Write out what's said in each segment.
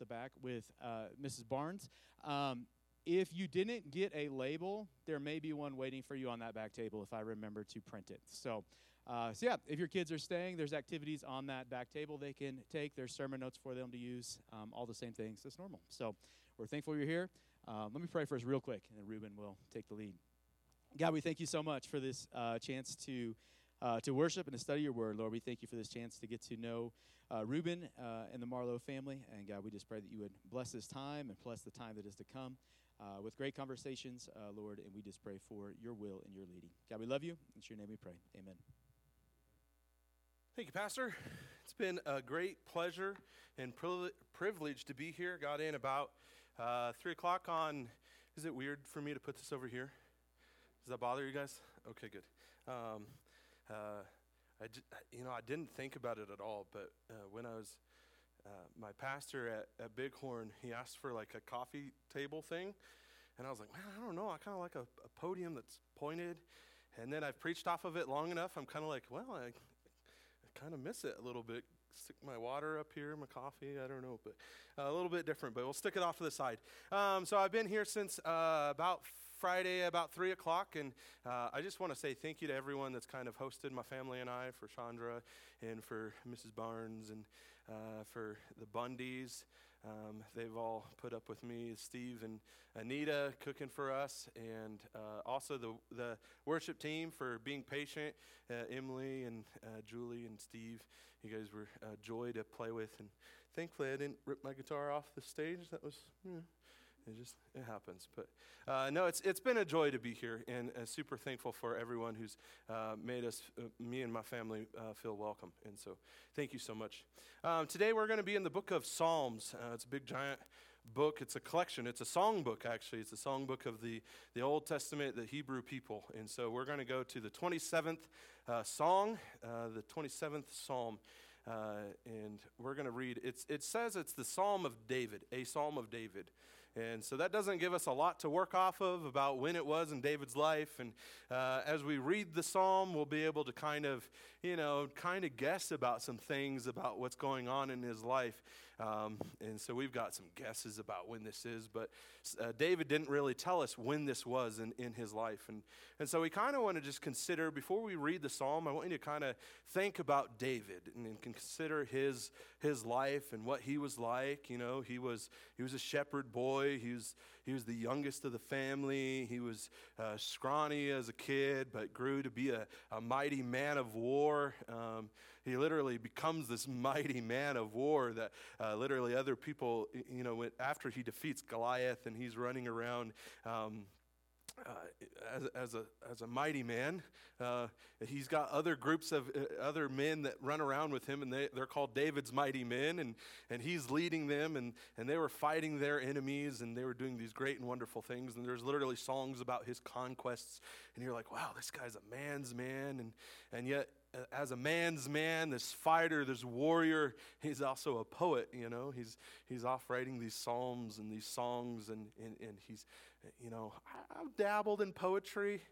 the back with uh, Mrs. Barnes. Um, if you didn't get a label, there may be one waiting for you on that back table if I remember to print it. So, uh, so yeah, if your kids are staying, there's activities on that back table they can take. There's sermon notes for them to use, um, all the same things as normal. So we're thankful you're here. Uh, let me pray for us real quick, and then Reuben will take the lead. God, we thank you so much for this uh, chance to uh, to worship and to study your word. Lord, we thank you for this chance to get to know uh, Reuben uh, and the Marlow family. And God, we just pray that you would bless this time and bless the time that is to come uh, with great conversations, uh, Lord. And we just pray for your will and your leading. God, we love you. It's your name we pray. Amen. Thank you, Pastor. It's been a great pleasure and privilege to be here. Got in about uh, 3 o'clock on. Is it weird for me to put this over here? Does that bother you guys? Okay, good. Um, uh, I, you know, I didn't think about it at all, but uh, when I was uh, my pastor at, at Bighorn, he asked for like a coffee table thing, and I was like, man, I don't know. I kind of like a, a, podium that's pointed, and then I've preached off of it long enough. I'm kind of like, well, I, I kind of miss it a little bit. Stick my water up here, my coffee. I don't know, but uh, a little bit different. But we'll stick it off to the side. Um, so I've been here since uh, about Friday about 3 o'clock. And uh, I just want to say thank you to everyone that's kind of hosted my family and I, for Chandra and for Mrs. Barnes and uh, for the Bundys. Um, they've all put up with me, Steve and Anita cooking for us, and uh, also the, the worship team for being patient. Uh, Emily and uh, Julie and Steve, you guys were a joy to play with. And thankfully, I didn't rip my guitar off the stage. That was. Yeah it just it happens. But uh, no, it's it's been a joy to be here, and uh, super thankful for everyone who's uh, made us, uh, me and my family, uh, feel welcome. And so, thank you so much. Um, today we're going to be in the book of Psalms. Uh, it's a big giant book. It's a collection. It's a song book actually. It's a song book of the the Old Testament, the Hebrew people. And so we're going to go to the 27th song, the 27th Psalm. and we're going to read. It's, it says it's the Psalm of David, a Psalm of David. And so that doesn't give us a lot to work off of about when it was in David's life. And uh, as we read the psalm, we'll be able to kind of, you know, kind of guess about some things about what's going on in his life. Um, and so we've got some guesses about when this is, but uh, David didn't really tell us when this was in, in his life. And, and so we kind of want to just consider, before we read the psalm, I want you to kind of think about David and, and consider his, his life and what he was like. You know, he was, he was a shepherd boy, he was, he was the youngest of the family, he was uh, scrawny as a kid, but grew to be a, a mighty man of war. Um, he literally becomes this mighty man of war that uh, literally other people, you know, after he defeats Goliath and he's running around. Um, uh, as, as, a, as a mighty man. Uh, he's got other groups of uh, other men that run around with him, and they, they're called David's mighty men, and, and he's leading them, and, and they were fighting their enemies, and they were doing these great and wonderful things. And there's literally songs about his conquests, and you're like, wow, this guy's a man's man, and, and yet as a man's man, this fighter, this warrior, he's also a poet, you know. He's, he's off writing these psalms and these songs, and, and, and he's, you know, I've dabbled in poetry.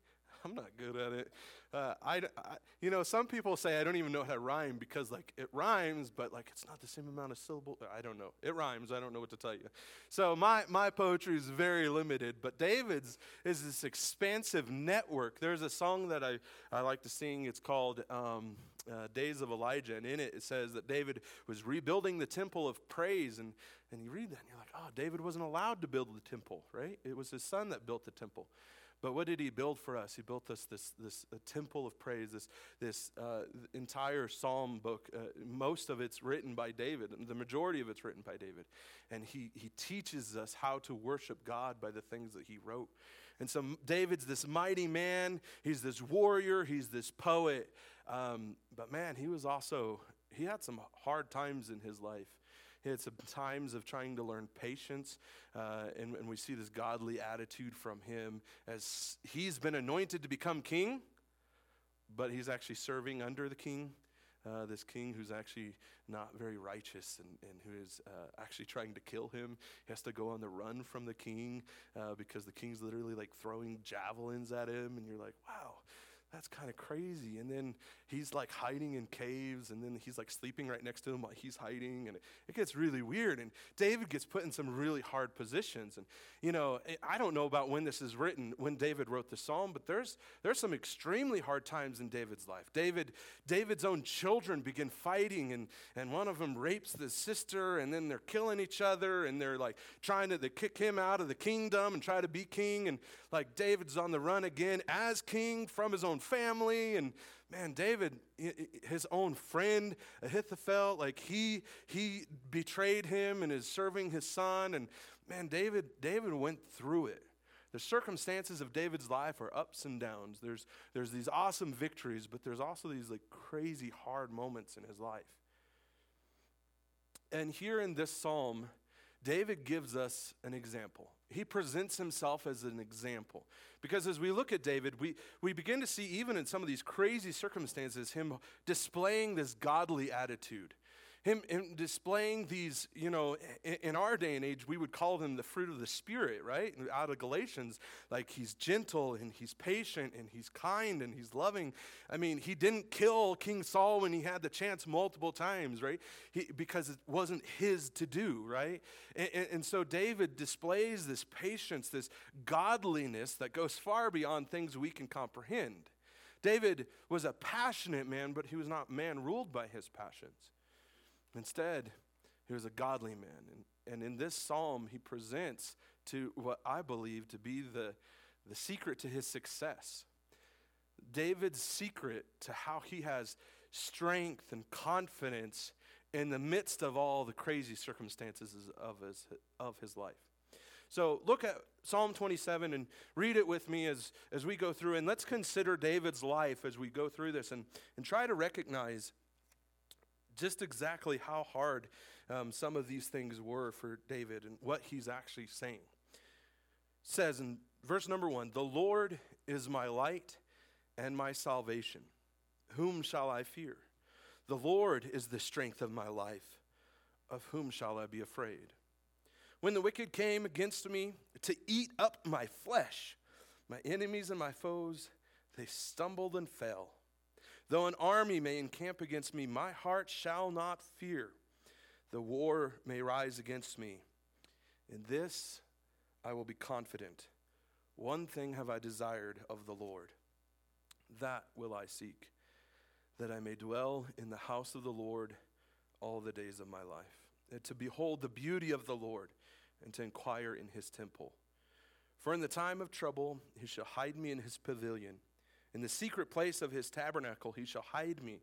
I'm not good at it. Uh, I, I, you know, some people say I don't even know how to rhyme because, like, it rhymes, but, like, it's not the same amount of syllables. I don't know. It rhymes. I don't know what to tell you. So my, my poetry is very limited, but David's is this expansive network. There's a song that I, I like to sing. It's called um, uh, Days of Elijah, and in it it says that David was rebuilding the temple of praise. And, and you read that, and you're like, oh, David wasn't allowed to build the temple, right? It was his son that built the temple. But what did he build for us? He built us this, this temple of praise, this, this uh, entire psalm book. Uh, most of it's written by David, the majority of it's written by David. And he, he teaches us how to worship God by the things that he wrote. And so David's this mighty man, he's this warrior, he's this poet. Um, but man, he was also, he had some hard times in his life. It's times of trying to learn patience, uh, and, and we see this godly attitude from him as he's been anointed to become king, but he's actually serving under the king. Uh, this king who's actually not very righteous and, and who is uh, actually trying to kill him. He has to go on the run from the king uh, because the king's literally like throwing javelins at him, and you're like, wow, that's kind of crazy. And then he's like hiding in caves, and then he's like sleeping right next to him while he's hiding, and it, it, gets really weird. And David gets put in some really hard positions. And you know, eh, I don't know about when this is written, when David wrote the psalm, but there's there's some extremely hard times in David's life. David, David's own children begin fighting, and and one of them rapes the sister, and then they're killing each other, and they're like trying to kick him out of the kingdom and try to be king, and like David's on the run again as king from his own family. And man, David, his own friend Ahithophel, like he he betrayed him and is serving his son. And man, David David went through it. The circumstances of David's life are ups and downs. There's there's these awesome victories, but there's also these like crazy hard moments in his life. And here in this psalm, David gives us an example. He presents himself as an example. Because as we look at David, we, we begin to see, even in some of these crazy circumstances, him displaying this godly attitude him, him, displaying these, you know, in, in, our day and age, we would call them the fruit of the Spirit, right? Out of Galatians, like he's gentle and he's patient and he's kind and he's loving. I mean, he didn't kill King Saul when he had the chance multiple times, right? He, because it wasn't his to do, right? And, and, and so David displays this patience, this godliness that goes far beyond things we can comprehend. David was a passionate man, but he was not man ruled by his passions. Instead, he was a godly man. And, and in this psalm, he presents to what I believe to be the, the secret to his success. David's secret to how he has strength and confidence in the midst of all the crazy circumstances of his, of his life. So look at Psalm 27 and read it with me as, as we go through, and let's consider David's life as we go through this and, and try to recognize just exactly how hard um, some of these things were for David and what he's actually saying. It says in verse number one, The Lord is my light and my salvation. Whom shall I fear? The Lord is the strength of my life. Of whom shall I be afraid? When the wicked came against me to eat up my flesh, my enemies and my foes, they stumbled and fell. Though an army may encamp against me, my heart shall not fear. The war may rise against me. In this I will be confident. One thing have I desired of the Lord, that will I seek, that I may dwell in the house of the Lord all the days of my life, and to behold the beauty of the Lord, and to inquire in his temple. For in the time of trouble he shall hide me in his pavilion. In the secret place of his tabernacle he shall hide me.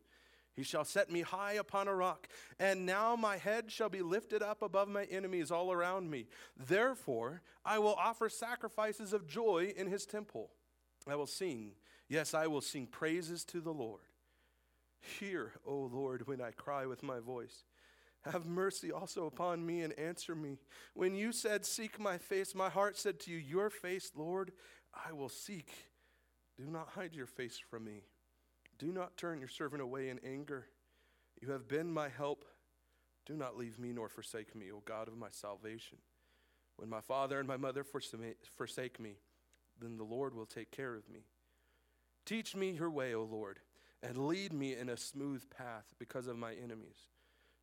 He shall set me high upon a rock, and now my head shall be lifted up above my enemies all around me. Therefore, I will offer sacrifices of joy in his temple. I will sing, yes, I will sing praises to the Lord. Hear, O Lord, when I cry with my voice. Have mercy also upon me and answer me. When you said, Seek my face, my heart said to you, Your face, Lord, I will seek. Do not hide your face from me. Do not turn your servant away in anger. You have been my help. Do not leave me nor forsake me, O God of my salvation. When my father and my mother forsake me, then the Lord will take care of me. Teach me your way, O Lord, and lead me in a smooth path because of my enemies.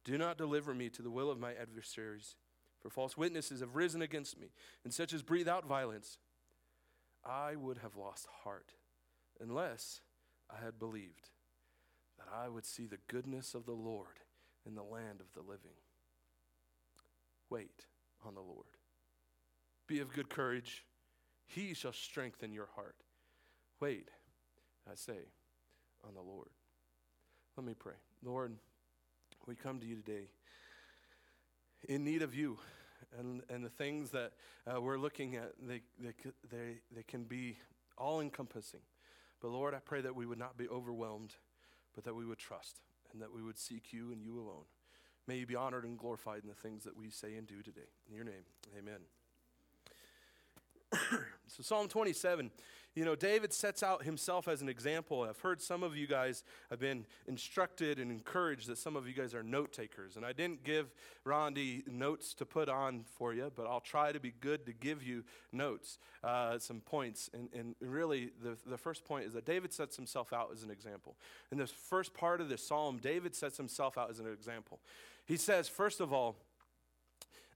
Do not deliver me to the will of my adversaries, for false witnesses have risen against me, and such as breathe out violence. I would have lost heart unless I had believed that I would see the goodness of the Lord in the land of the living. Wait on the Lord. Be of good courage. He shall strengthen your heart. Wait, I say, on the Lord. Let me pray. Lord, we come to you today in need of you. And, and the things that uh, we're looking at, they, they, they, they can be all encompassing. But Lord, I pray that we would not be overwhelmed, but that we would trust and that we would seek you and you alone. May you be honored and glorified in the things that we say and do today. In your name, amen. So, Psalm 27, you know, David sets out himself as an example. I've heard some of you guys have been instructed and encouraged that some of you guys are note takers. And I didn't give Rondi notes to put on for you, but I'll try to be good to give you notes, uh, some points. And, and really, the, the first point is that David sets himself out as an example. In this first part of this psalm, David sets himself out as an example. He says, first of all,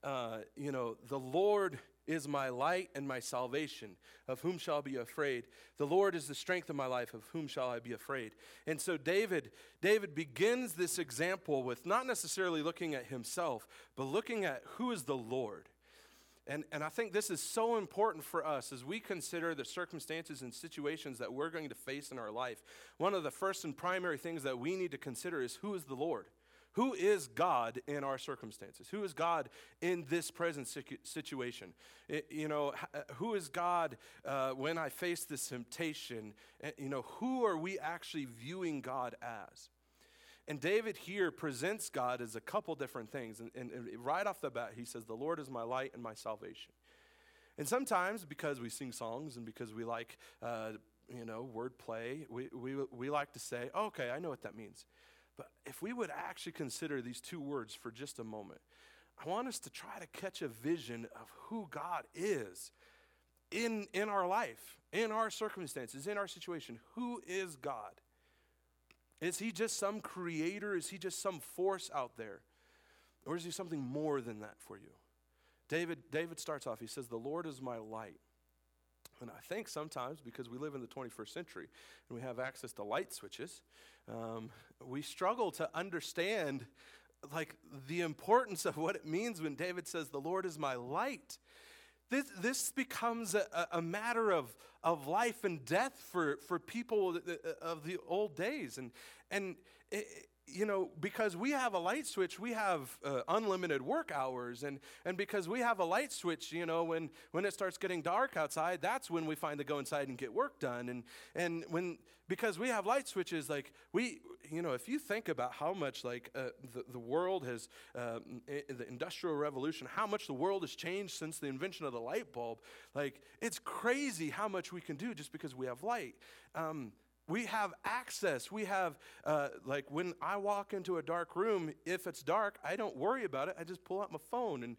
uh, you know, the Lord is my light and my salvation. Of whom shall I be afraid? The Lord is the strength of my life. Of whom shall I be afraid? And so David, David begins this example with not necessarily looking at himself, but looking at who is the Lord. And, and I think this is so important for us as we consider the circumstances and situations that we're going to face in our life. One of the first and primary things that we need to consider is who is the Lord? Who is God in our circumstances? Who is God in this present situation? It, you know, uh, who is God uh, when I face this temptation? You know, who are we actually viewing God as? And David here presents God as a couple different things. And, and, and right off the bat, he says, The Lord is my light and my salvation. And sometimes, because we sing songs and because we like, uh, you know, wordplay, we, we, we like to say, oh, okay, I know what that means. But if we would actually consider these two words for just a moment, I want us to try to catch a vision of who God is in, in our life, in our circumstances, in our situation. Who is God? Is he just some creator? Is he just some force out there? Or is he something more than that for you? David, David starts off, he says, The Lord is my light. And I think sometimes because we live in the 21st century and we have access to light switches, um, we struggle to understand like the importance of what it means when David says, The Lord is my light. This, this becomes a, a matter of, of life and death for, for people of the old days. And, and you know, because we have a light switch, we have uh, unlimited work hours. And, and because we have a light switch, you know, when, when it starts getting dark outside, that's when we find to go inside and get work done. And, and when, because we have light switches, like we, you know, if you think about how much like uh, the, the world has, uh, the industrial revolution, how much the world has changed since the invention of the light bulb, like it's crazy how much we can do just because we have light. Um, we have access. We have, uh, like, when I walk into a dark room, if it's dark, I don't worry about it. I just pull out my phone. And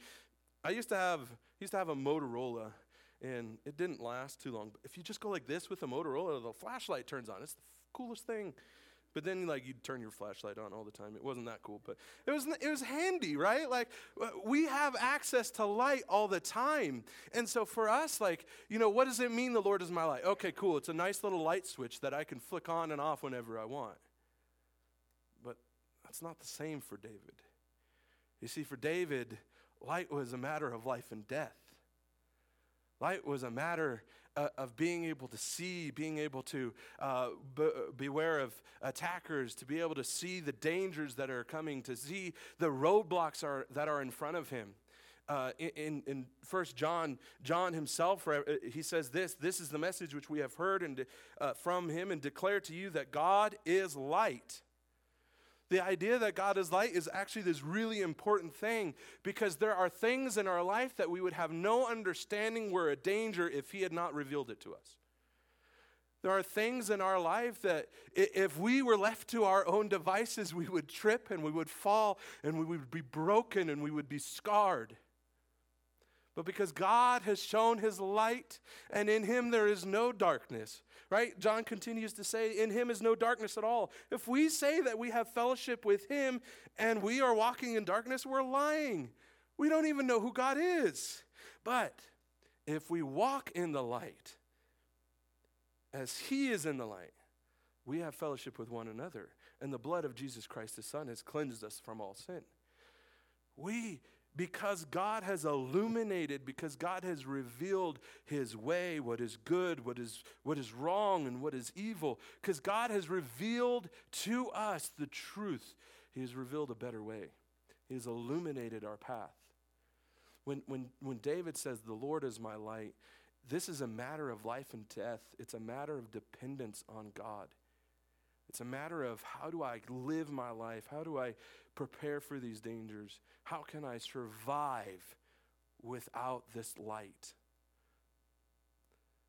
I used to have, used to have a Motorola, and it didn't last too long. But if you just go like this with a Motorola, the flashlight turns on. It's the coolest thing. But then, like, you'd turn your flashlight on all the time. It wasn't that cool, but it was, it was handy, right? Like, uh, we have access to light all the time. And so, for us, like, you know, what does it mean the Lord is my light? Okay, cool. It's a nice little light switch that I can flick on and off whenever I want. But that's not the same for David. You see, for David, light was a matter of life and death. Light was a matter uh, of being able to see, being able to uh, be, beware of attackers, to be able to see the dangers that are coming, to see the roadblocks are, that are in front of him. Uh, in, in First John, John himself, uh, he says this: "This is the message which we have heard and uh, from him, and declare to you that God is light." The idea that God is light is actually this really important thing because there are things in our life that we would have no understanding were a danger if He had not revealed it to us. There are things in our life that if we were left to our own devices, we would trip and we would fall and we would be broken and we would be scarred. But because God has shown his light and in him there is no darkness, right? John continues to say, In him is no darkness at all. If we say that we have fellowship with him and we are walking in darkness, we're lying. We don't even know who God is. But if we walk in the light, as he is in the light, we have fellowship with one another. And the blood of Jesus Christ, his son, has cleansed us from all sin. We because God has illuminated, because God has revealed his way, what is good, what is, what is wrong, and what is evil, because God has revealed to us the truth. He has revealed a better way, He has illuminated our path. When, when, when David says, The Lord is my light, this is a matter of life and death, it's a matter of dependence on God. It's a matter of how do I live my life? How do I prepare for these dangers? How can I survive without this light?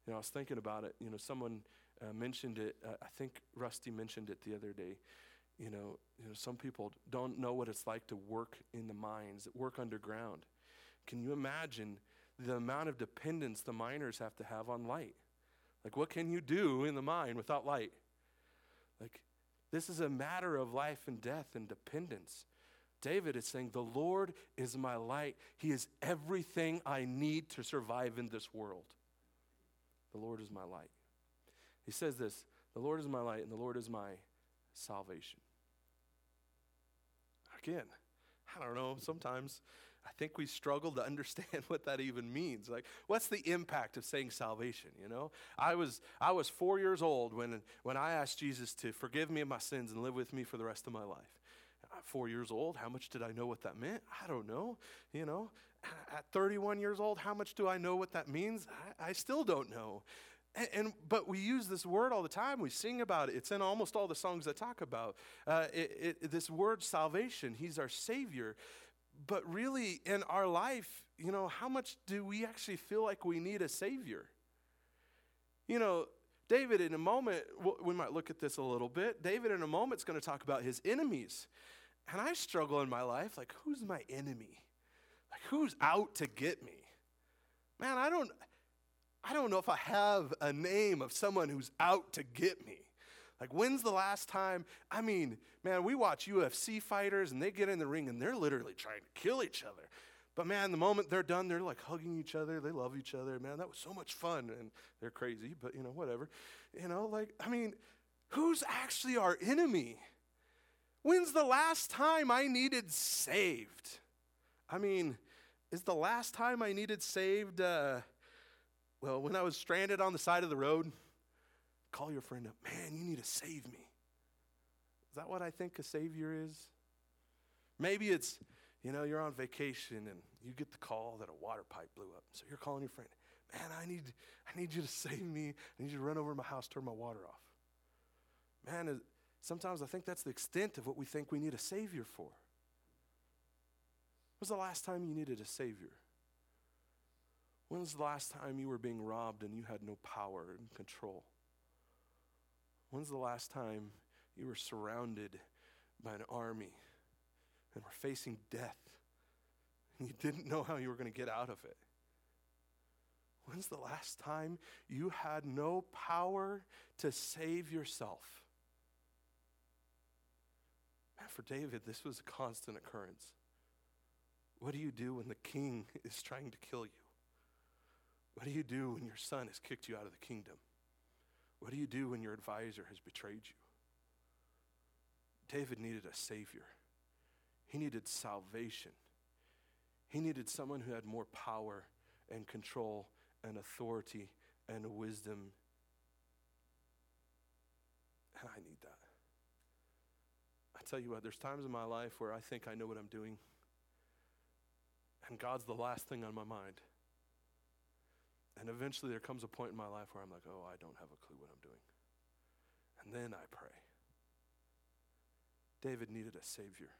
You know, I was thinking about it. You know, someone uh, mentioned it. Uh, I think Rusty mentioned it the other day. You know, you know, some people don't know what it's like to work in the mines, work underground. Can you imagine the amount of dependence the miners have to have on light? Like, what can you do in the mine without light? Like, this is a matter of life and death and dependence. David is saying, The Lord is my light. He is everything I need to survive in this world. The Lord is my light. He says this The Lord is my light, and the Lord is my salvation. Again, I don't know, sometimes I think we struggle to understand what that even means. Like, what's the impact of saying salvation? You know, I was I was four years old when when I asked Jesus to forgive me of my sins and live with me for the rest of my life. Four years old, how much did I know what that meant? I don't know. You know, at 31 years old, how much do I know what that means? I, I still don't know. And, and, but we use this word all the time. We sing about it. It's in almost all the songs I talk about uh, it, it, this word salvation. He's our Savior. But really, in our life, you know, how much do we actually feel like we need a Savior? You know, David, in a moment, we might look at this a little bit. David, in a moment, is going to talk about his enemies. And I struggle in my life like, who's my enemy? Like, who's out to get me? Man, I don't. I don't know if I have a name of someone who's out to get me. Like, when's the last time? I mean, man, we watch UFC fighters and they get in the ring and they're literally trying to kill each other. But man, the moment they're done, they're like hugging each other. They love each other. Man, that was so much fun. And they're crazy, but you know, whatever. You know, like, I mean, who's actually our enemy? When's the last time I needed saved? I mean, is the last time I needed saved, uh, well, when I was stranded on the side of the road, call your friend up, man, you need to save me. Is that what I think a savior is? Maybe it's, you know, you're on vacation and you get the call that a water pipe blew up. So you're calling your friend, man, I need, I need you to save me. I need you to run over to my house, turn my water off. Man, sometimes I think that's the extent of what we think we need a savior for. Was the last time you needed a savior? When was the last time you were being robbed and you had no power and control? When's the last time you were surrounded by an army and were facing death and you didn't know how you were going to get out of it? When's the last time you had no power to save yourself? Man, for David, this was a constant occurrence. What do you do when the king is trying to kill you? What do you do when your son has kicked you out of the kingdom? What do you do when your advisor has betrayed you? David needed a savior. He needed salvation. He needed someone who had more power and control and authority and wisdom. And I need that. I tell you what, there's times in my life where I think I know what I'm doing, and God's the last thing on my mind. And eventually there comes a point in my life where I'm like, oh, I don't have a clue what I'm doing. And then I pray. David needed a Savior.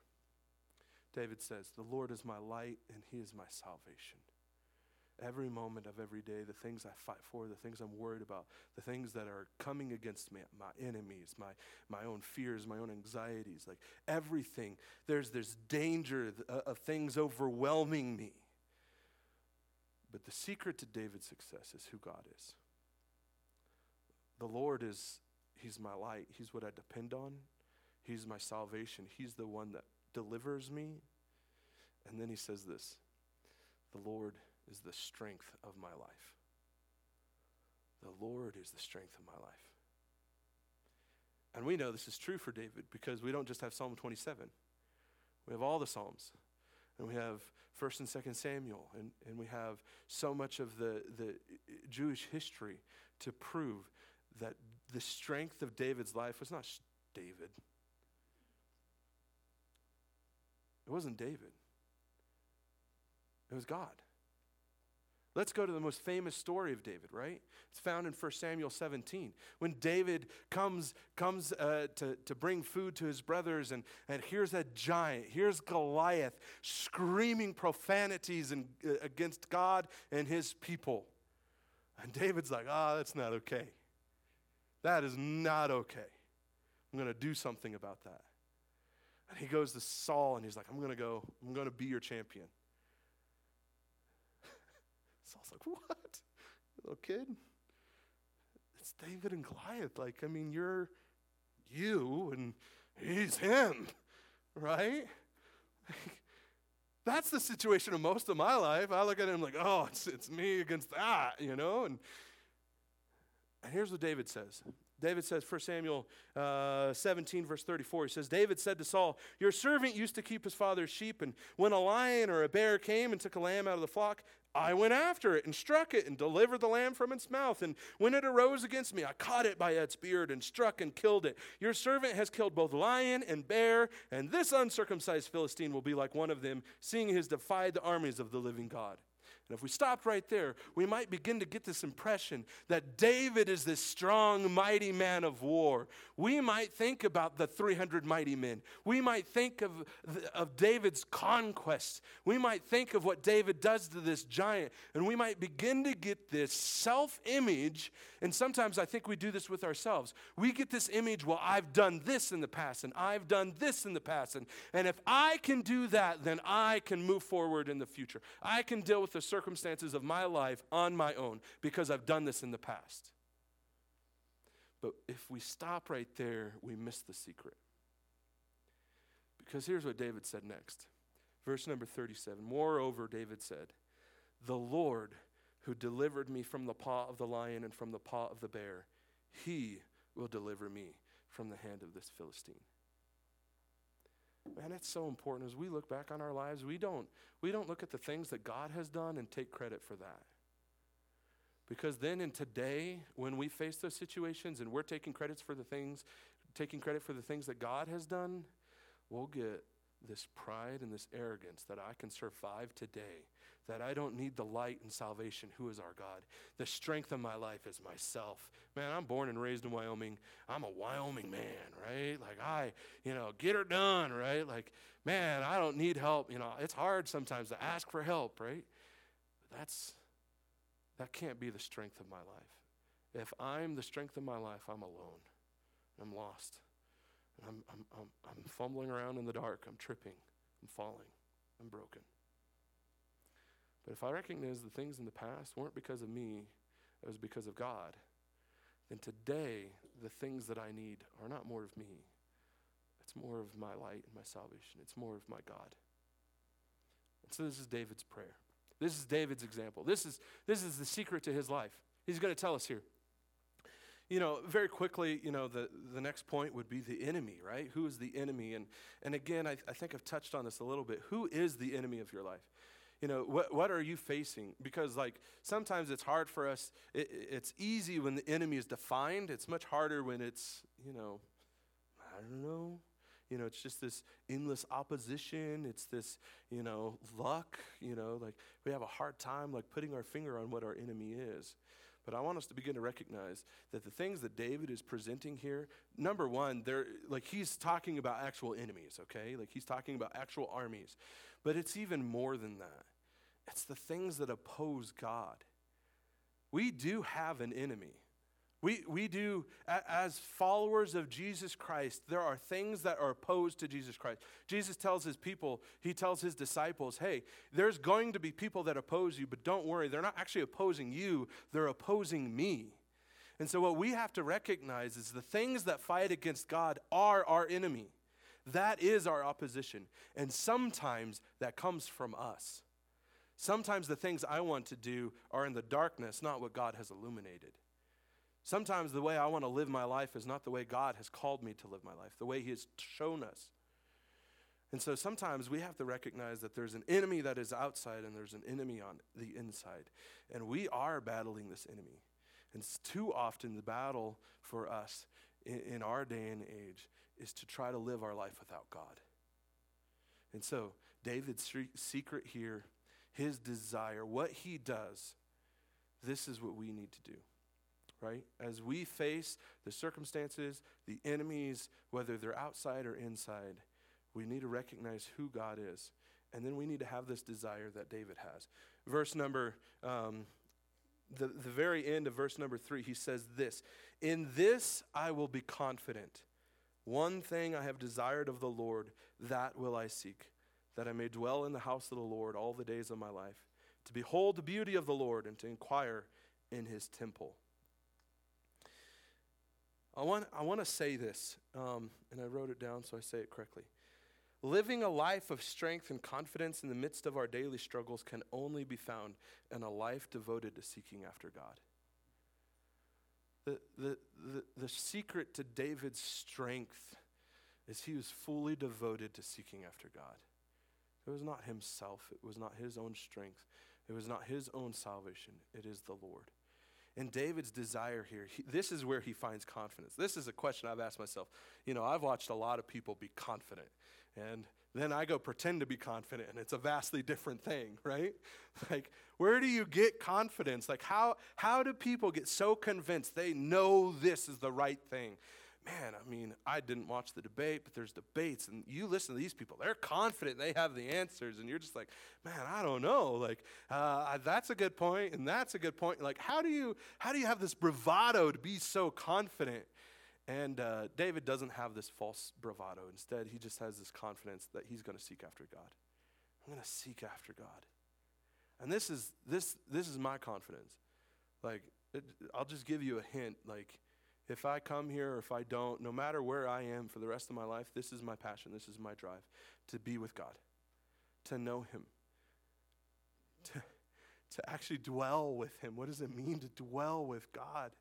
David says, The Lord is my light and He is my salvation. Every moment of every day, the things I fight for, the things I'm worried about, the things that are coming against me, my enemies, my, my own fears, my own anxieties, like everything, there's this danger of, uh, of things overwhelming me. But the secret to David's success is who God is. The Lord is, He's my light. He's what I depend on. He's my salvation. He's the one that delivers me. And then He says this The Lord is the strength of my life. The Lord is the strength of my life. And we know this is true for David because we don't just have Psalm 27, we have all the Psalms and we have First and Second Samuel, and, and we have so much of the, the Jewish history to prove that the strength of David's life was not David. It wasn't David. It was God. Let's go to the most famous story of David, right? It's found in 1 Samuel 17. When David comes, comes uh, to, to bring food to his brothers, and, and here's a giant, here's Goliath screaming profanities and, uh, against God and his people. And David's like, oh, that's not okay. That is not okay. I'm going to do something about that. And he goes to Saul and he's like, I'm going to go, I'm going to be your champion. Saul's like, What? Little kid? It's David and Goliath. Like, I mean, you're you and he's him, right? That's the situation of most of my life. I look at him like, oh, it's, it's me against that, you know? And, and here's what David says David says, 1 Samuel uh, 17, verse 34, he says, David said to Saul, Your servant used to keep his father's sheep, and when a lion or a bear came and took a lamb out of the flock, I went after it and struck it and delivered the lamb from its mouth. And when it arose against me, I caught it by its beard and struck and killed it. Your servant has killed both lion and bear, and this uncircumcised Philistine will be like one of them, seeing he has defied the armies of the living God. And if we stopped right there, we might begin to get this impression that David is this strong, mighty man of war. We might think about the 300 mighty men. We might think of, of David's conquests. We might think of what David does to this giant. And we might begin to get this self image. And sometimes I think we do this with ourselves. We get this image, well, I've done this in the past, and I've done this in the past. And, and if I can do that, then I can move forward in the future. I can deal with the circumstances of my life on my own because I've done this in the past. But if we stop right there, we miss the secret. Because here's what David said next. Verse number 37 Moreover, David said, The Lord who delivered me from the paw of the lion and from the paw of the bear, he will deliver me from the hand of this Philistine. Man, it's so important as we look back on our lives, we don't, we don't look at the things that God has done and take credit for that. Because then in today, when we face those situations and we're taking credits for the things, taking credit for the things that God has done, we'll get this pride and this arrogance that I can survive today, that I don't need the light and salvation, who is our God. The strength of my life is myself. Man, I'm born and raised in Wyoming. I'm a Wyoming man, right? Like, I, you know, get her done, right? Like, man, I don't need help. You know, it's hard sometimes to ask for help, right? But that's, that can't be the strength of my life. If I'm the strength of my life, I'm alone. I'm lost. I'm, I'm, I'm, I'm fumbling around in the dark. I'm tripping. I'm falling. I'm broken. But if I recognize the things in the past weren't because of me, it was because of God, then today the things that I need are not more of me. It's more of my light and my salvation. It's more of my God. And so this is David's prayer. This is David's example. This is, this is the secret to his life. He's going to tell us here you know, very quickly, you know, the, the next point would be the enemy, right? Who is the enemy? And, and again, I, I think I've touched on this a little bit. Who is the enemy of your life? You know, what, what are you facing? Because, like, sometimes it's hard for us. It, it's easy when the enemy is defined, it's much harder when it's, you know, I don't know. You know, it's just this endless opposition. It's this, you know, luck. You know, like we have a hard time, like, putting our finger on what our enemy is. But I want us to begin to recognize that the things that David is presenting here, number one, they're like he's talking about actual enemies, okay? Like he's talking about actual armies. But it's even more than that. It's the things that oppose God. We do have an enemy. We, we do, as followers of Jesus Christ, there are things that are opposed to Jesus Christ. Jesus tells his people, he tells his disciples, hey, there's going to be people that oppose you, but don't worry, they're not actually opposing you, they're opposing me. And so, what we have to recognize is the things that fight against God are our enemy. That is our opposition. And sometimes that comes from us. Sometimes the things I want to do are in the darkness, not what God has illuminated. Sometimes the way I want to live my life is not the way God has called me to live my life, the way He has shown us. And so sometimes we have to recognize that there's an enemy that is outside and there's an enemy on the inside. And we are battling this enemy. And too often, the battle for us in, in our day and age is to try to live our life without God. And so, David's secret here, his desire, what he does, this is what we need to do right? As we face the circumstances, the enemies, whether they're outside or inside, we need to recognize who God is. And then we need to have this desire that David has. Verse number, um, the, the very end of verse number three, he says this In this I will be confident. One thing I have desired of the Lord, that will I seek, that I may dwell in the house of the Lord all the days of my life, to behold the beauty of the Lord and to inquire in his temple. I want, I want to say this, um, and I wrote it down so I say it correctly. Living a life of strength and confidence in the midst of our daily struggles can only be found in a life devoted to seeking after God. The, the, the, the secret to David's strength is he was fully devoted to seeking after God. It was not himself, it was not his own strength, it was not his own salvation, it is the Lord. And David's desire here, he, this is where he finds confidence. This is a question I've asked myself. You know, I've watched a lot of people be confident. And then I go pretend to be confident, and it's a vastly different thing, right? Like, where do you get confidence? Like, how, how do people get so convinced they know this is the right thing? Man, I mean, I didn't watch the debate, but there's debates, and you listen to these people. They're confident they have the answers, and you're just like, man, I don't know. Like, uh, that's a good point, and that's a good point. Like, how do you how do you have this bravado to be so confident? And uh, David doesn't have this false bravado. Instead, he just has this confidence that he's going to seek after God. I'm going to seek after God. And this is, this, this is my confidence. Like, it, I'll just give you a hint. Like, if I come here or if I don't, no matter where I am for the rest of my life, this is my passion, this is my drive to be with God, to know Him, to, to actually dwell with Him. What does it mean to dwell with God?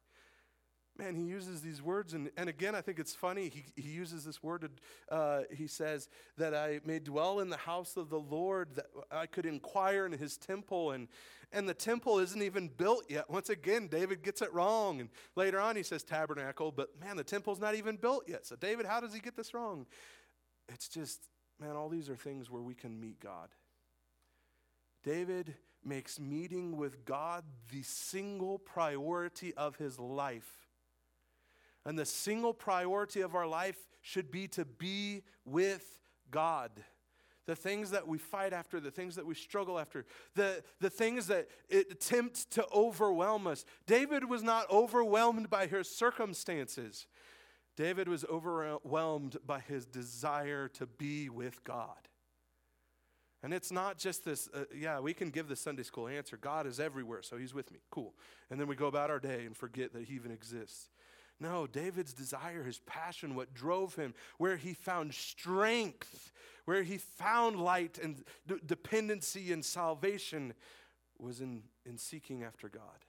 Man, he uses these words. And, and again, I think it's funny. He, he uses this word. Uh, he says, that I may dwell in the house of the Lord, that I could inquire in his temple. And, and the temple isn't even built yet. Once again, David gets it wrong. And later on, he says tabernacle, but man, the temple's not even built yet. So, David, how does he get this wrong? It's just, man, all these are things where we can meet God. David makes meeting with God the single priority of his life. And the single priority of our life should be to be with God. The things that we fight after, the things that we struggle after, the, the things that attempt to overwhelm us. David was not overwhelmed by his circumstances. David was overwhelmed by his desire to be with God. And it's not just this, uh, yeah, we can give the Sunday school answer God is everywhere, so he's with me. Cool. And then we go about our day and forget that he even exists. No, David's desire, his passion, what drove him, where he found strength, where he found light and d- dependency and salvation was in, in seeking after God.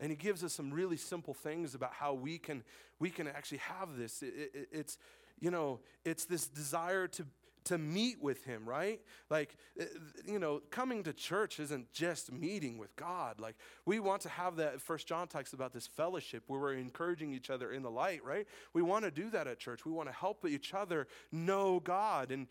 And he gives us some really simple things about how we can, we can actually have this. It, it, it's, you know, it's this desire to, to meet with him, right? Like, uh, you know, coming to church isn't just meeting with God. Like, we want to have that. First John talks about this fellowship where we're encouraging each other in the light, right? We want to do that at church. We want to help each other know God. And,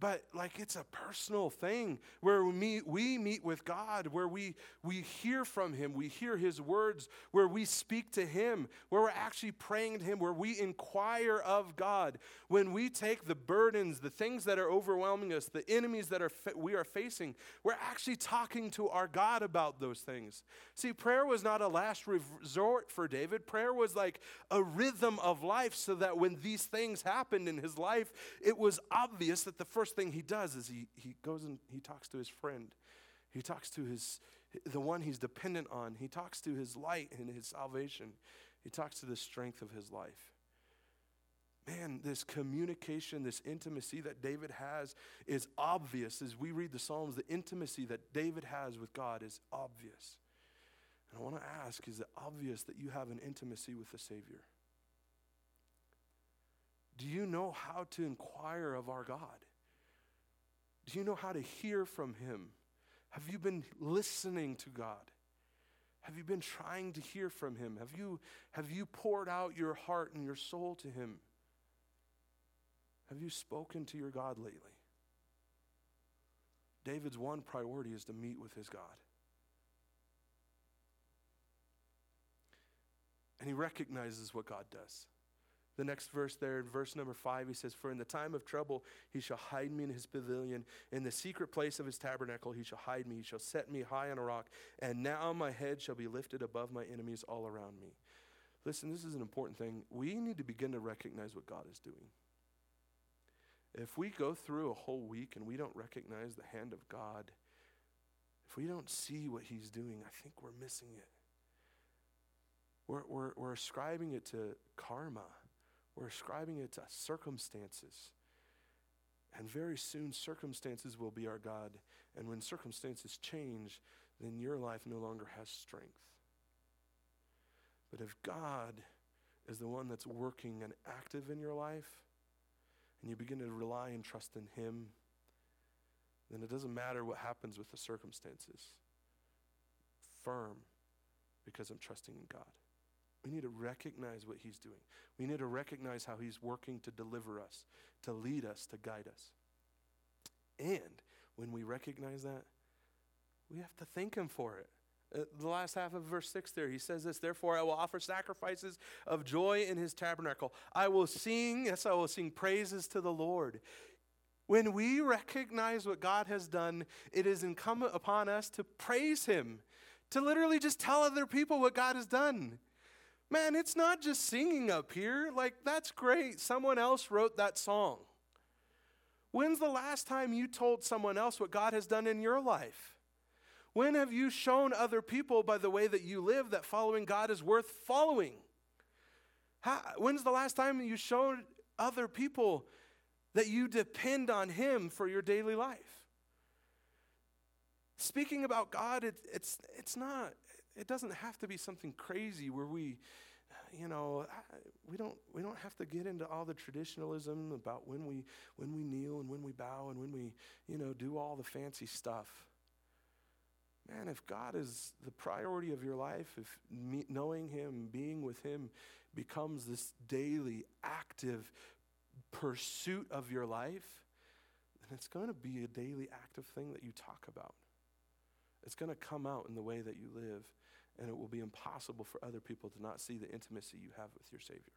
but like it's a personal thing where we meet, we meet with God, where we, we hear from Him, we hear His words, where we speak to Him, where we're actually praying to Him, where we inquire of God. When we take the burdens, the things that are overwhelming us, the enemies that are we are facing, we're actually talking to our God about those things. See, prayer was not a last resort for David, prayer was like a rhythm of life so that when these things happened in his life, it was obvious that the first thing he does is he, he goes and he talks to his friend. He talks to his, the one he's dependent on. He talks to his light and his salvation. He talks to the strength of his life. Man, this communication, this intimacy that David has is obvious. As we read the Psalms, the intimacy that David has with God is obvious. And I want to ask is it obvious that you have an intimacy with the Savior? Do you know how to inquire of our God? Do you know how to hear from Him? Have you been listening to God? Have you been trying to hear from Him? Have you, have you poured out your heart and your soul to Him? Have you spoken to your God lately? David's one priority is to meet with his God. And he recognizes what God does. The next verse there, in verse number five, he says, For in the time of trouble he shall hide me in his pavilion. In the secret place of his tabernacle he shall hide me. He shall set me high on a rock. And now my head shall be lifted above my enemies all around me. Listen, this is an important thing. We need to begin to recognize what God is doing. If we go through a whole week and we don't recognize the hand of God, if we don't see what he's doing, I think we're missing it. We're, we're, we're ascribing it to karma. We're ascribing it to circumstances. And very soon, circumstances will be our God. And when circumstances change, then your life no longer has strength. But if God is the one that's working and active in your life, and you begin to rely and trust in Him, then it doesn't matter what happens with the circumstances. Firm, because I'm trusting in God. We need to recognize what He's doing. We need to recognize how He's working to deliver us, to lead us, to guide us. And when we recognize that, we have to thank Him for it. Uh, the last half of verse 6 there, he says this Therefore, I will offer sacrifices of joy in his tabernacle. I will sing, yes, I will sing praises to the Lord. When we recognize what God has done, it is incumbent upon us to praise him, to literally just tell other people what God has done. Man, it's not just singing up here. Like, that's great. Someone else wrote that song. When's the last time you told someone else what God has done in your life? When have you shown other people by the way that you live that following God is worth following? How, when's the last time you showed other people that you depend on Him for your daily life? Speaking about God, it, it's, it's not, it doesn't have to be something crazy where we, you know, we don't, we don't have to get into all the traditionalism about when we, when we kneel and when we bow and when we, you know, do all the fancy stuff man, if God is the priority of your life, if me, knowing Him, being with Him becomes this daily, active pursuit of your life, then it's going to be a daily, active thing that you talk about. It's going to come out in the way that you live, and it will be impossible for other people to not see the intimacy you have with your Savior.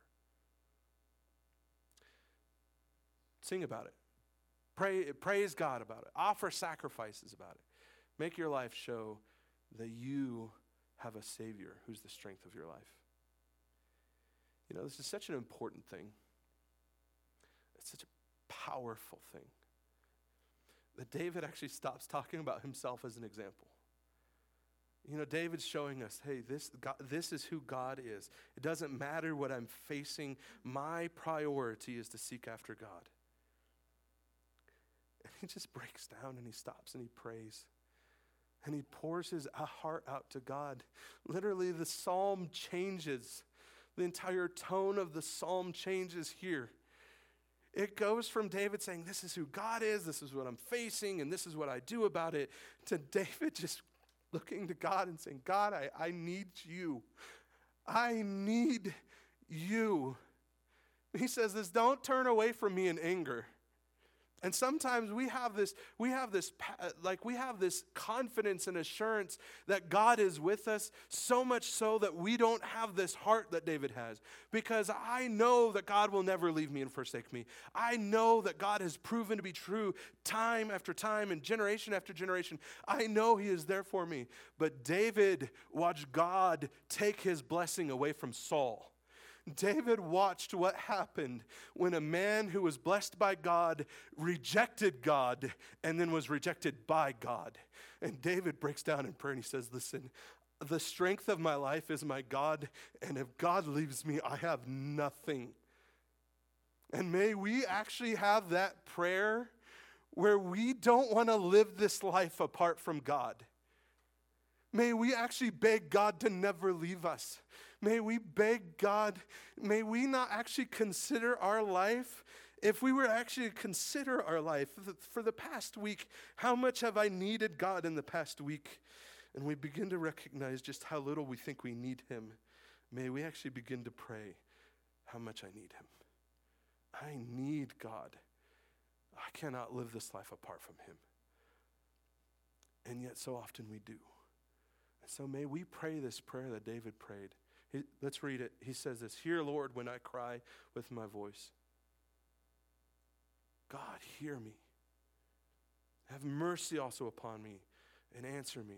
Sing about it. Pray, praise God about it. Offer sacrifices about it. Make your life show that you have a Savior who's the strength of your life. You know, this is such an important thing. It's such a powerful thing that David actually stops talking about himself as an example. You know, David's showing us, hey, this, God, this is who God is. It doesn't matter what I'm facing, my priority is to seek after God. And he just breaks down and he stops and he prays and he pours his heart out to God. Literally, the psalm changes. The entire tone of the psalm changes here. It goes from David saying, This is who God is, this is what I'm facing, and this is what I do about it, to David just looking to God and saying, God, I, I need you. I need you. He says this don't turn away from me in anger. And sometimes we have this, we have this, like we have this confidence and assurance that God is with us, so much so that we don't have this heart that David has. Because I know that God will never leave me and forsake me. I know that God has proven to be true time after time and generation after generation. I know He is there for me. But David watched God take his blessing away from Saul. David watched what happened when a man who was blessed by God rejected God and then was rejected by God. And David breaks down in prayer and he says, Listen, the strength of my life is my God, and if God leaves me, I have nothing. And may we actually have that prayer where we don't want to live this life apart from God. May we actually beg God to never leave us. May we beg God, may we not actually consider our life. If we were actually to consider our life for the past week, how much have I needed God in the past week? And we begin to recognize just how little we think we need Him. May we actually begin to pray how much I need Him. I need God. I cannot live this life apart from Him. And yet, so often we do. And so, may we pray this prayer that David prayed He, let's read it. He says this Hear, Lord, when I cry with my voice. God, hear me. Have mercy also upon me and answer me.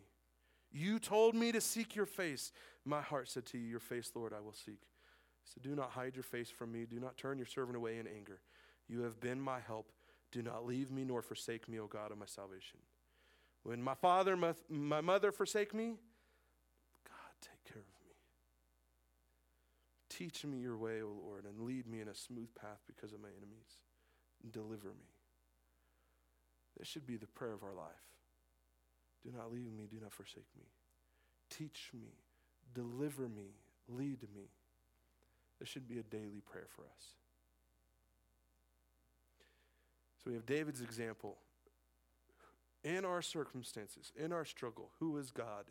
You told me to seek your face. My heart said to you, Your face, Lord, I will seek. So do not hide your face from me. Do not turn your servant away in anger. You have been my help. Do not leave me nor forsake me, O God of my salvation. When my father, my, my mother forsake me, God, take care of me. Teach me your way, O Lord, and lead me in a smooth path because of my enemies. And deliver me. This should be the prayer of our life. Do not leave me, do not forsake me. Teach me, deliver me, lead me. This should be a daily prayer for us. So we have David's example. In our circumstances, in our struggle, who is God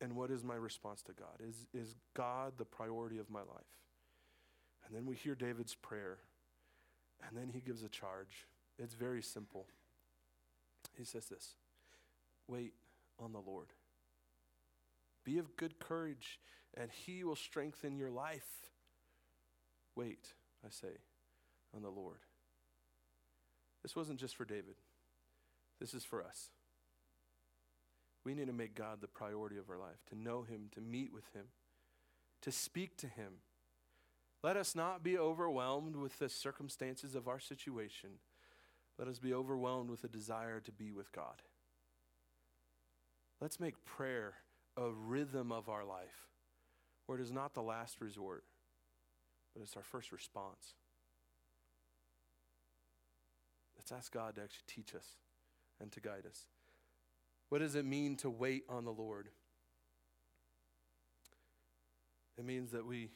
and what is my response to God? Is, is God the priority of my life? And then we hear David's prayer, and then he gives a charge. It's very simple. He says this Wait on the Lord. Be of good courage, and he will strengthen your life. Wait, I say, on the Lord. This wasn't just for David, this is for us. We need to make God the priority of our life, to know him, to meet with him, to speak to him. Let us not be overwhelmed with the circumstances of our situation. Let us be overwhelmed with a desire to be with God. Let's make prayer a rhythm of our life where it is not the last resort, but it's our first response. Let's ask God to actually teach us and to guide us. What does it mean to wait on the Lord? It means that we,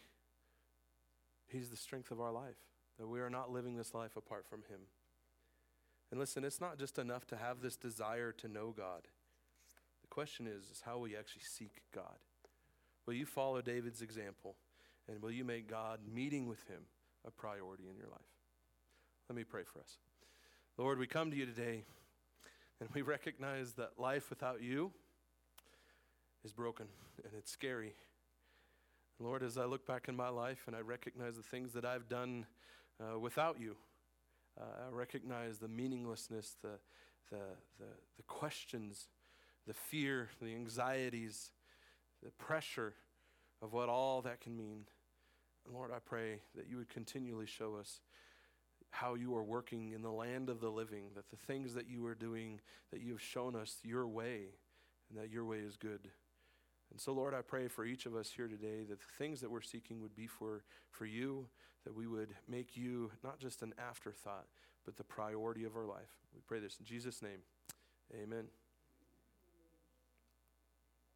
He's the strength of our life, that we are not living this life apart from Him. And listen, it's not just enough to have this desire to know God. The question is, is how will you actually seek God? Will you follow David's example? And will you make God meeting with him a priority in your life? Let me pray for us. Lord, we come to you today and we recognize that life without you is broken and it's scary. Lord, as I look back in my life and I recognize the things that I've done uh, without you, uh, I recognize the meaninglessness, the, the, the, the questions, the fear, the anxieties, the pressure of what all that can mean. And Lord, I pray that you would continually show us how you are working in the land of the living, that the things that you are doing, that you have shown us your way, and that your way is good. And so, Lord, I pray for each of us here today that the things that we're seeking would be for, for you, that we would make you not just an afterthought, but the priority of our life. We pray this in Jesus' name. Amen.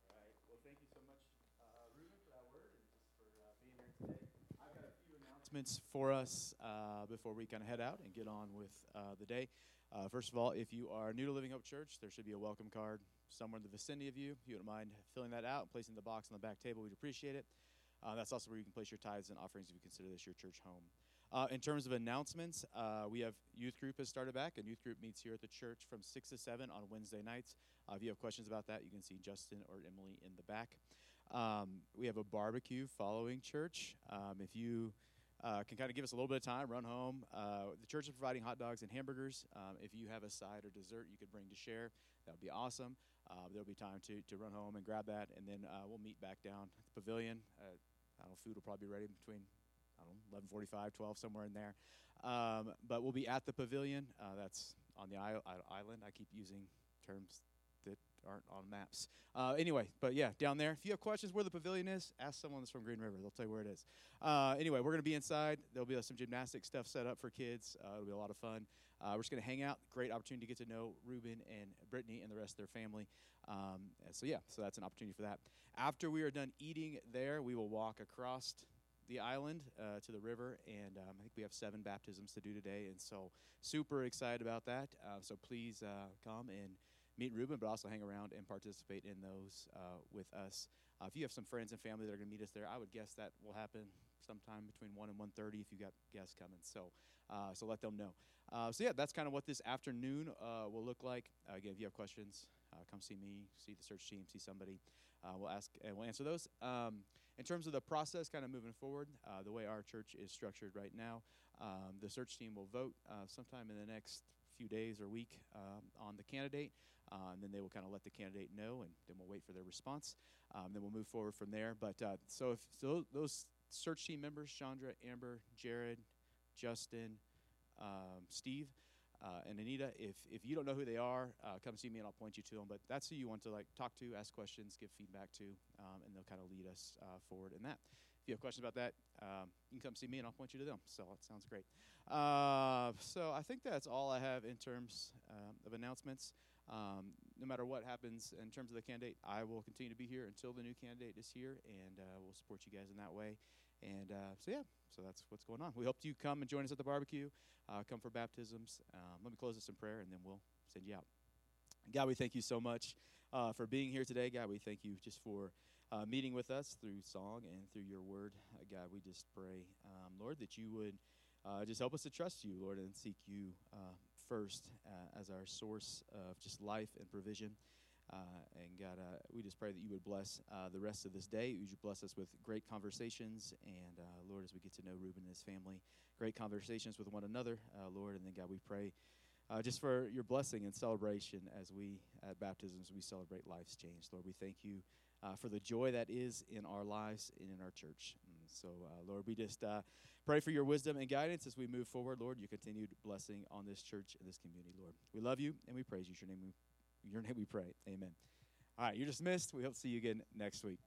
All right. Well, thank you so much, uh, for that word and just for being here today. I've got a few announcements for us uh, before we kind of head out and get on with uh, the day. Uh, first of all, if you are new to Living Hope Church, there should be a welcome card somewhere in the vicinity of you. If you wouldn't mind filling that out and placing the box on the back table, we'd appreciate it. Uh, that's also where you can place your tithes and offerings if you consider this your church home. Uh, in terms of announcements, uh, we have youth group has started back, and youth group meets here at the church from 6 to 7 on Wednesday nights. if you have questions about that, you can see Justin or Emily in the back. Um, we have a barbecue following church. Um, if you uh, can kind of give us a little bit of time, run home. Uh, the church is providing hot dogs and hamburgers. Um, if you have a side or dessert you could bring to share, that would be awesome. Uh, there'll be time to, to run home and grab that, and then uh, we'll meet back down at the pavilion. Uh, I don't know, food will probably be ready between I don't know, 11:45, 12, somewhere in there. Um, but we'll be at the pavilion. Uh, that's on the island. I keep using terms aren't on maps. Uh, anyway, but yeah, down there. If you have questions where the pavilion is, ask someone that's from Green River. They'll tell you where it is. Uh, anyway, we're going to be inside. There'll be uh, some gymnastic stuff set up for kids. Uh, it'll be a lot of fun. Uh, we're just going to hang out. Great opportunity to get to know Reuben and Brittany and the rest of their family. Um, so yeah, so that's an opportunity for that. After we are done eating there, we will walk across the island uh, to the river, and um, I think we have seven baptisms to do today, and so super excited about that. Uh, so please uh, come and meet Reuben, but also hang around and participate in those uh, with us. Uh, if you have some friends and family that are going to meet us there, I would guess that will happen sometime between 1 and 1.30 if you got guests coming. So, uh, so let them know. Uh, so yeah, that's kind of what this afternoon uh, will look like. again, if you have questions, uh, come see me, see the search team, see somebody. Uh, we'll ask and we'll answer those. Um, in terms of the process, kind of moving forward, uh, the way our church is structured right now, um, the search team will vote uh, sometime in the next few days or week um, on the candidate. Uh, and then they will kind of let the candidate know, and then we'll wait for their response. Um, then we'll move forward from there. But uh, so if so those search team members, Chandra, Amber, Jared, Justin, um, Steve, uh, and Anita, if if you don't know who they are, uh, come see me and I'll point you to them. But that's who you want to like talk to, ask questions, give feedback to, um, and they'll kind of lead us uh, forward in that. If you have questions about that, um, you can come see me and I'll point you to them. So it sounds great. Uh, so I think that's all I have in terms um, of announcements. Um, no matter what happens in terms of the candidate, I will continue to be here until the new candidate is here, and uh, we'll support you guys in that way. And uh, so, yeah, so that's what's going on. We hope you come and join us at the barbecue, uh, come for baptisms. Um, let me close this in prayer, and then we'll send you out. God, we thank you so much uh, for being here today. God, we thank you just for uh, meeting with us through song and through your word. Uh, God, we just pray, um, Lord, that you would just help us to trust you, Lord, and seek you first uh, as our source of just life and provision. Uh, and God, uh, we just pray that you would bless uh, the rest of this day. Would you bless us with great conversations? And uh, Lord, as we get to know Reuben and his family, great conversations with one another, uh, Lord. And then, God, we pray just for your blessing and celebration as we, at baptisms, we celebrate life's change. Lord, we thank you Uh, for the joy that is in our lives and in our church. And so, uh, Lord, we just uh, Pray for your wisdom and guidance as we move forward, Lord. Your continued blessing on this church and this community, Lord. We love you and we praise you. Your name we, your name we pray. Amen. All right, you're dismissed. We hope to see you again next week.